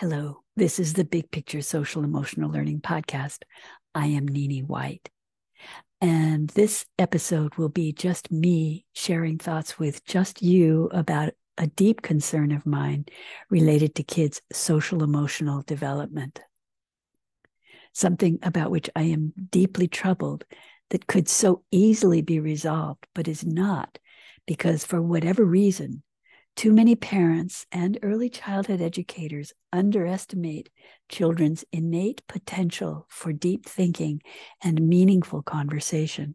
Hello, this is the Big Picture Social Emotional Learning Podcast. I am Nini White. And this episode will be just me sharing thoughts with just you about a deep concern of mine related to kids' social emotional development. Something about which I am deeply troubled that could so easily be resolved, but is not, because for whatever reason, too many parents and early childhood educators underestimate children's innate potential for deep thinking and meaningful conversation.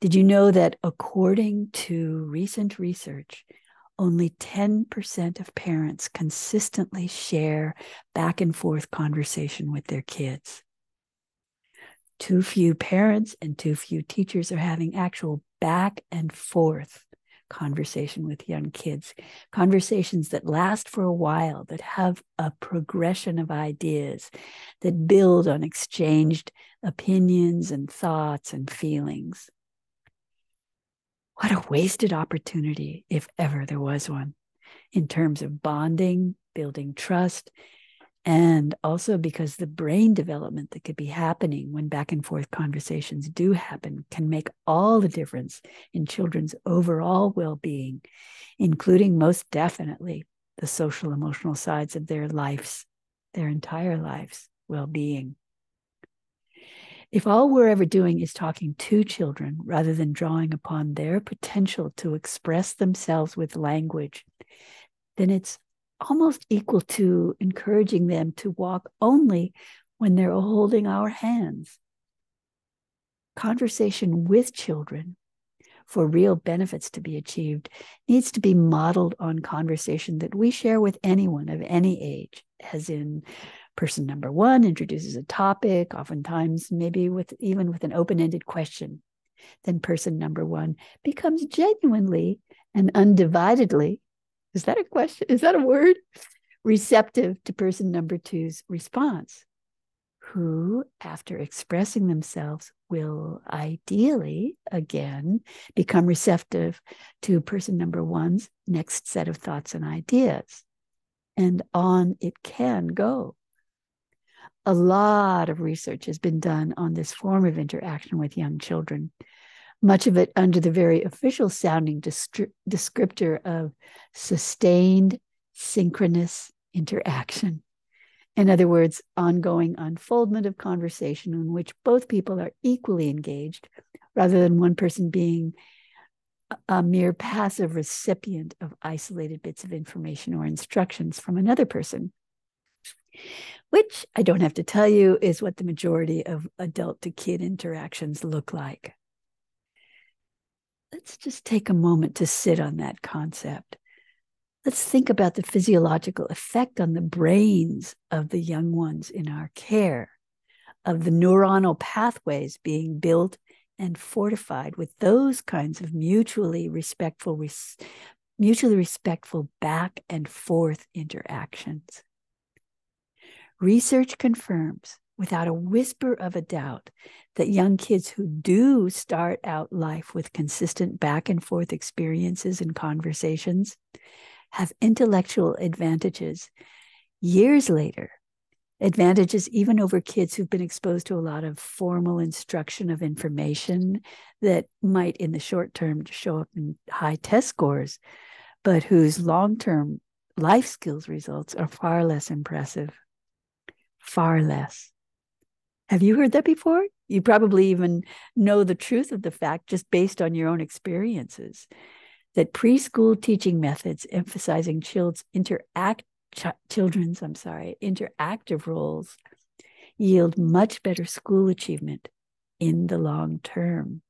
Did you know that according to recent research, only 10% of parents consistently share back and forth conversation with their kids? Too few parents and too few teachers are having actual back and forth conversation with young kids, conversations that last for a while, that have a progression of ideas, that build on exchanged opinions and thoughts and feelings. What a wasted opportunity, if ever there was one, in terms of bonding, building trust, and also because the brain development that could be happening when back and forth conversations do happen can make all the difference in children's overall well being, including most definitely the social emotional sides of their lives, their entire lives' well being. If all we're ever doing is talking to children rather than drawing upon their potential to express themselves with language, then it's almost equal to encouraging them to walk only when they're holding our hands. Conversation with children for real benefits to be achieved needs to be modeled on conversation that we share with anyone of any age, as in person number one introduces a topic, oftentimes maybe with even with an open-ended question. Then person number one becomes genuinely and undividedly is that a question? Is that a word? Receptive to person number two's response, who, after expressing themselves, will ideally again become receptive to person number one's next set of thoughts and ideas. And on it can go. A lot of research has been done on this form of interaction with young children much of it under the very official sounding descriptor of sustained synchronous interaction. In other words, ongoing unfoldment of conversation in which both people are equally engaged rather than one person being a mere passive recipient of isolated bits of information or instructions from another person, which I don't have to tell you is what the majority of adult to kid interactions look like let's just take a moment to sit on that concept. Let's think about the physiological effect on the brains of the young ones in our care, of the neuronal pathways being built and fortified with those kinds of mutually respectful, res- mutually respectful back and forth interactions. Research confirms without a whisper of a doubt that young kids who do start out life with consistent back and forth experiences and conversations have intellectual advantages. Years later advantages even over kids who've been exposed to a lot of formal instruction of information that might in the short term show up in high test scores but whose long-term life skills results are far less impressive. Far less have you heard that before? You probably even know the truth of the fact just based on your own experiences that preschool teaching methods emphasizing children's interact ch- children's I'm sorry interactive roles yield much better school achievement in the long term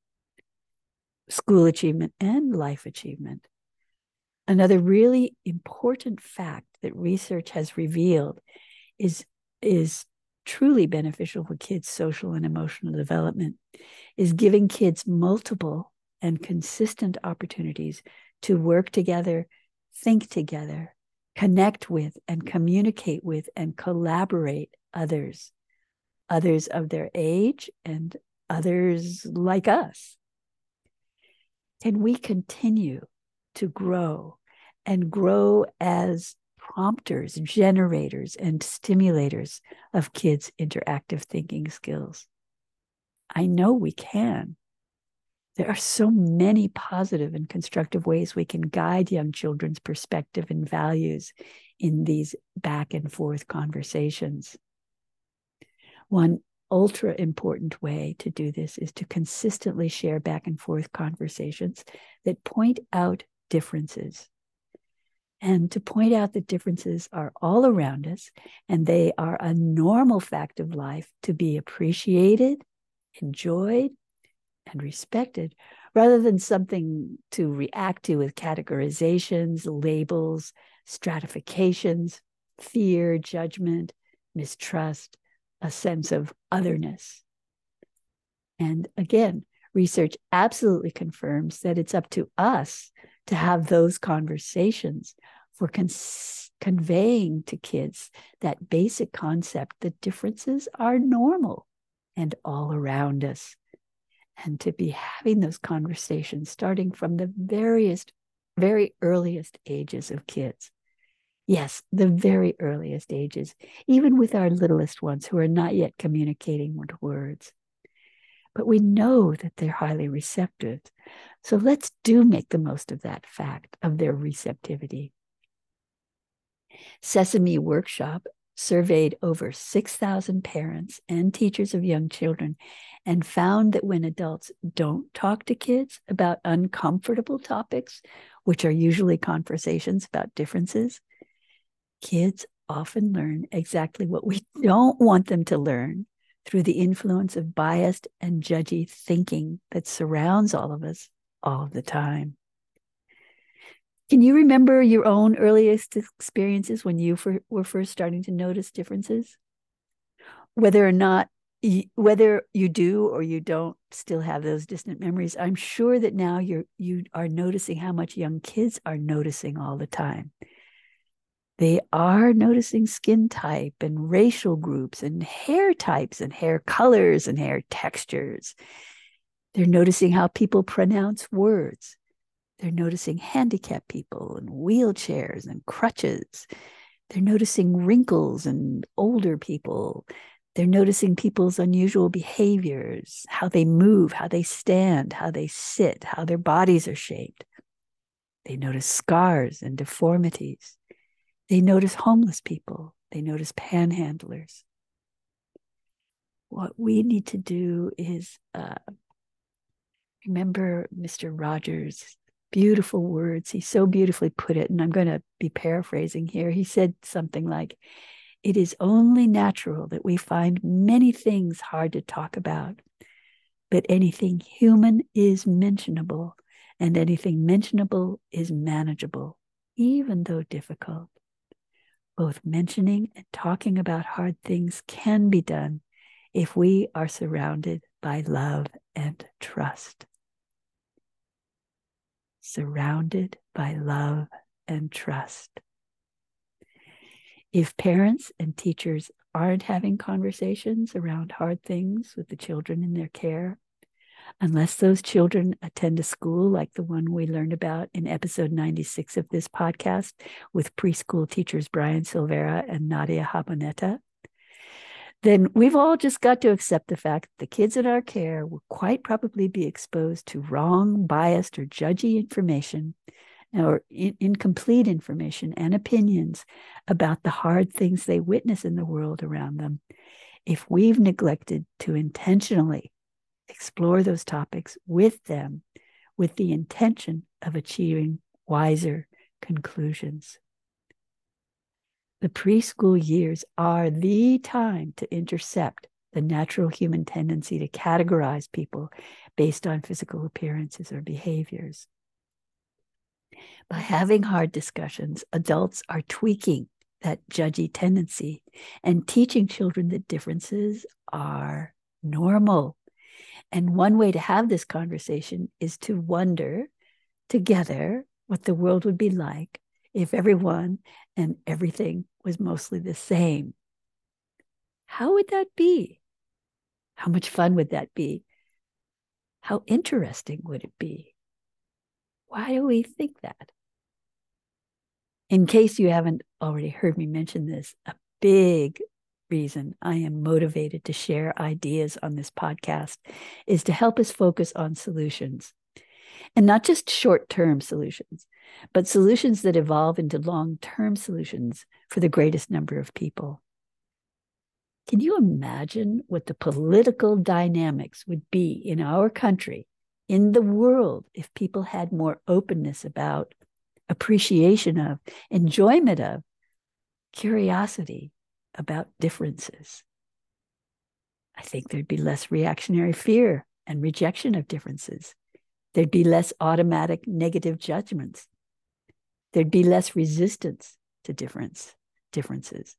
school achievement and life achievement another really important fact that research has revealed is is truly beneficial for kids' social and emotional development is giving kids multiple and consistent opportunities to work together, think together, connect with, and communicate with and collaborate others, others of their age and others like us. Can we continue to grow and grow as prompters, generators, and stimulators of kids' interactive thinking skills. I know we can. There are so many positive and constructive ways we can guide young children's perspective and values in these back and forth conversations. One ultra important way to do this is to consistently share back and forth conversations that point out differences. And to point out that differences are all around us and they are a normal fact of life to be appreciated, enjoyed, and respected rather than something to react to with categorizations, labels, stratifications, fear, judgment, mistrust, a sense of otherness. And again, research absolutely confirms that it's up to us to have those conversations for conveying to kids that basic concept that differences are normal and all around us and to be having those conversations starting from the various, very earliest ages of kids. Yes, the very earliest ages, even with our littlest ones who are not yet communicating with words. But we know that they're highly receptive. So let's do make the most of that fact of their receptivity. Sesame Workshop surveyed over 6,000 parents and teachers of young children and found that when adults don't talk to kids about uncomfortable topics, which are usually conversations about differences, kids often learn exactly what we don't want them to learn through the influence of biased and judgy thinking that surrounds all of us all the time. Can you remember your own earliest experiences when you for, were first starting to notice differences? Whether or not whether you do or you don't still have those distant memories i'm sure that now you're you are noticing how much young kids are noticing all the time they are noticing skin type and racial groups and hair types and hair colors and hair textures they're noticing how people pronounce words they're noticing handicapped people and wheelchairs and crutches they're noticing wrinkles and older people they're noticing people's unusual behaviors, how they move, how they stand, how they sit, how their bodies are shaped. They notice scars and deformities. They notice homeless people. They notice panhandlers. What we need to do is uh, remember Mr. Rogers' beautiful words. He so beautifully put it, and I'm going to be paraphrasing here. He said something like, it is only natural that we find many things hard to talk about, but anything human is mentionable, and anything mentionable is manageable, even though difficult. Both mentioning and talking about hard things can be done if we are surrounded by love and trust. Surrounded by love and trust if parents and teachers aren't having conversations around hard things with the children in their care, unless those children attend a school like the one we learned about in episode 96 of this podcast with preschool teachers Brian Silvera and Nadia Haboneta, then we've all just got to accept the fact that the kids in our care will quite probably be exposed to wrong, biased, or judgy information or in, incomplete information and opinions about the hard things they witness in the world around them, if we've neglected to intentionally explore those topics with them with the intention of achieving wiser conclusions. The preschool years are the time to intercept the natural human tendency to categorize people based on physical appearances or behaviors. By having hard discussions, adults are tweaking that judgy tendency and teaching children that differences are normal. And one way to have this conversation is to wonder together what the world would be like if everyone and everything was mostly the same. How would that be? How much fun would that be? How interesting would it be? Why do we think that? In case you haven't already heard me mention this, a big reason I am motivated to share ideas on this podcast is to help us focus on solutions. And not just short term solutions, but solutions that evolve into long term solutions for the greatest number of people. Can you imagine what the political dynamics would be in our country, in the world, if people had more openness about, appreciation of, enjoyment of, curiosity about differences? I think there'd be less reactionary fear and rejection of differences. There'd be less automatic negative judgments. There'd be less resistance to difference, differences.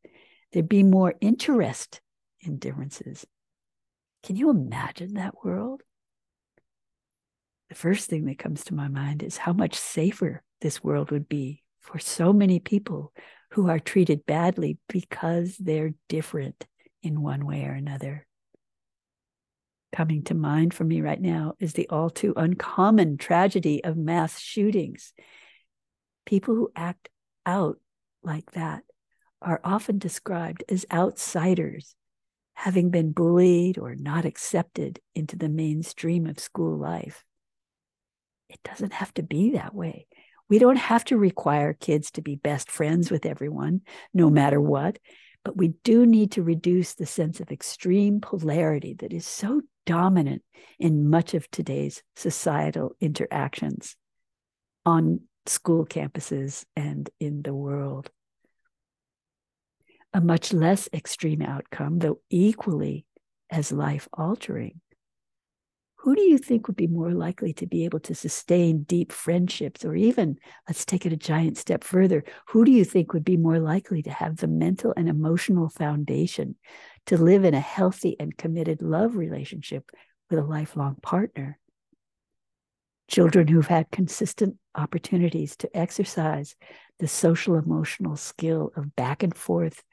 There'd be more interest in differences. Can you imagine that world? The first thing that comes to my mind is how much safer this world would be for so many people who are treated badly because they're different in one way or another. Coming to mind for me right now is the all too uncommon tragedy of mass shootings. People who act out like that are often described as outsiders, having been bullied or not accepted into the mainstream of school life. It doesn't have to be that way. We don't have to require kids to be best friends with everyone, no matter what, but we do need to reduce the sense of extreme polarity that is so dominant in much of today's societal interactions on school campuses and in the world. A much less extreme outcome, though equally as life altering. Who do you think would be more likely to be able to sustain deep friendships? Or even, let's take it a giant step further, who do you think would be more likely to have the mental and emotional foundation to live in a healthy and committed love relationship with a lifelong partner? children who've had consistent opportunities to exercise the social emotional skill of back and forth,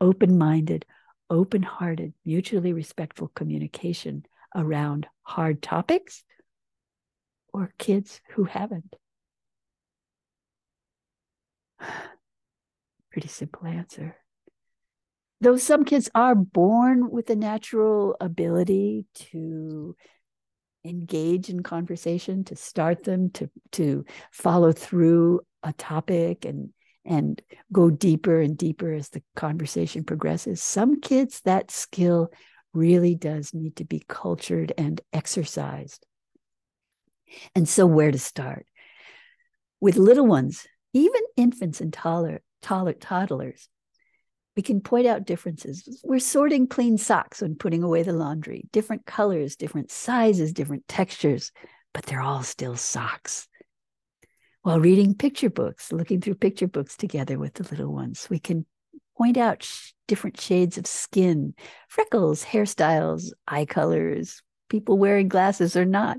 open minded, open hearted, mutually respectful communication around hard topics, or kids who haven't? Pretty simple answer. Though some kids are born with a natural ability to engage in conversation, to start them, to to follow through a topic and and go deeper and deeper as the conversation progresses. Some kids that skill really does need to be cultured and exercised. And so where to start? With little ones, even infants and toddler, toddler, toddlers, we can point out differences. We're sorting clean socks when putting away the laundry, different colors, different sizes, different textures, but they're all still socks. While reading picture books, looking through picture books together with the little ones, we can point out sh- different shades of skin, freckles, hairstyles, eye colors, people wearing glasses or not.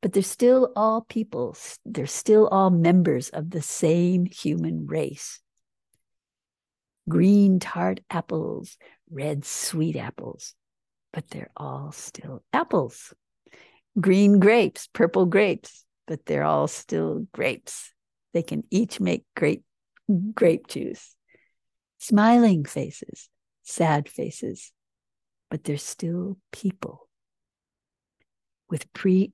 But they're still all people. They're still all members of the same human race green tart apples, red sweet apples, but they're all still apples. Green grapes, purple grapes, but they're all still grapes. They can each make great grape juice. Smiling faces, sad faces, but they're still people. With pre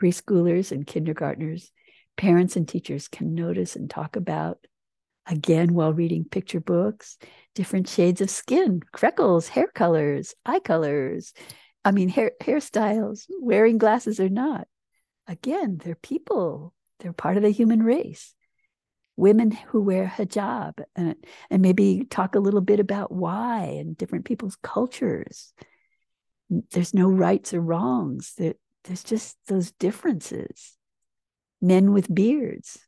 preschoolers and kindergartners, parents and teachers can notice and talk about Again, while reading picture books, different shades of skin, freckles, hair colors, eye colors, I mean, hair, hairstyles, wearing glasses or not. Again, they're people, they're part of the human race. Women who wear hijab and, and maybe talk a little bit about why and different people's cultures. There's no rights or wrongs. There, there's just those differences. Men with beards,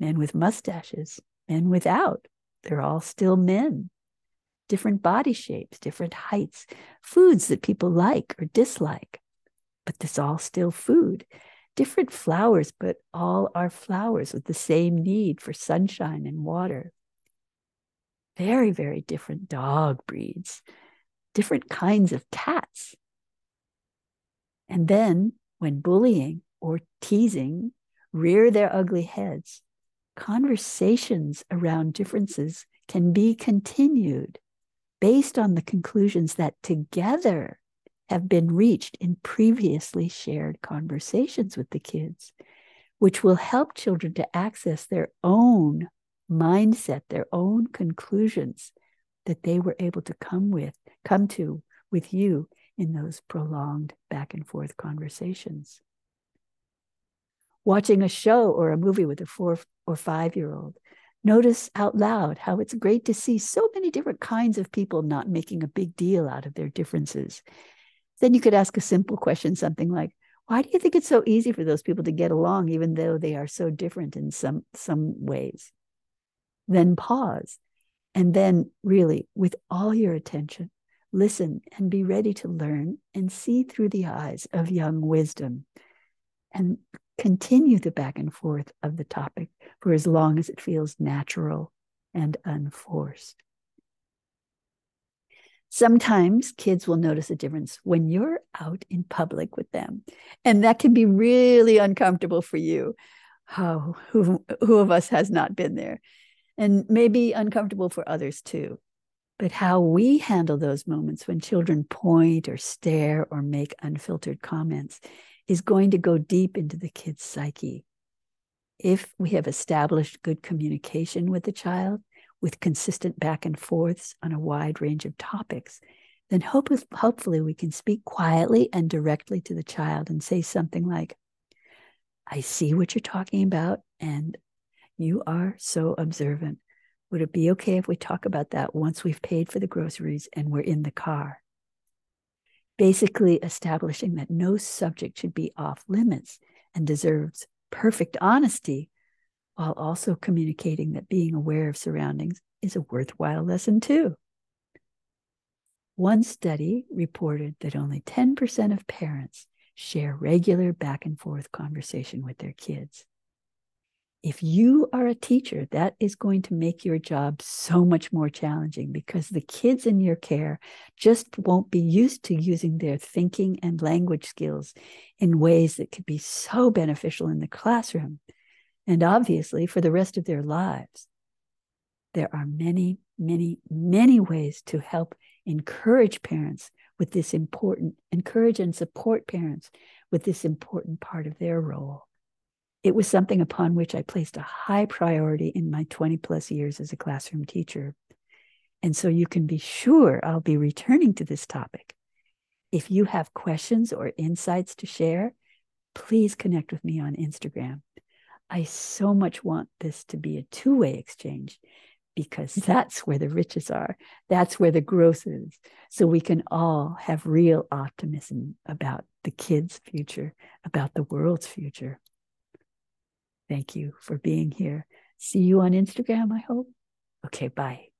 men with mustaches, men without. They're all still men. Different body shapes, different heights, foods that people like or dislike. But this all still food. Different flowers, but all are flowers with the same need for sunshine and water. Very, very different dog breeds, different kinds of cats. And then, when bullying or teasing rear their ugly heads, conversations around differences can be continued based on the conclusions that together have been reached in previously shared conversations with the kids, which will help children to access their own mindset, their own conclusions that they were able to come with, come to with you in those prolonged back and forth conversations. Watching a show or a movie with a four or five year old, notice out loud how it's great to see so many different kinds of people not making a big deal out of their differences. Then you could ask a simple question, something like, why do you think it's so easy for those people to get along even though they are so different in some some ways then pause and then really with all your attention listen and be ready to learn and see through the eyes of young wisdom and continue the back and forth of the topic for as long as it feels natural and unforced. Sometimes kids will notice a difference when you're out in public with them, and that can be really uncomfortable for you. How who, who of us has not been there? And maybe uncomfortable for others too. But how we handle those moments when children point or stare or make unfiltered comments is going to go deep into the kid's psyche. If we have established good communication with the child, with consistent back and forths on a wide range of topics, then hope, hopefully we can speak quietly and directly to the child and say something like, I see what you're talking about, and you are so observant. Would it be okay if we talk about that once we've paid for the groceries and we're in the car? Basically, establishing that no subject should be off limits and deserves perfect honesty, while also communicating that being aware of surroundings is a worthwhile lesson too. One study reported that only 10% of parents share regular back and forth conversation with their kids if you are a teacher, that is going to make your job so much more challenging because the kids in your care just won't be used to using their thinking and language skills in ways that could be so beneficial in the classroom and obviously for the rest of their lives. There are many, many, many ways to help encourage parents with this important, encourage and support parents with this important part of their role it was something upon which I placed a high priority in my 20 plus years as a classroom teacher. And so you can be sure I'll be returning to this topic. If you have questions or insights to share, please connect with me on Instagram. I so much want this to be a two way exchange because mm-hmm. that's where the riches are. That's where the growth is. So we can all have real optimism about the kids' future, about the world's future. Thank you for being here. See you on Instagram, I hope. Okay, bye.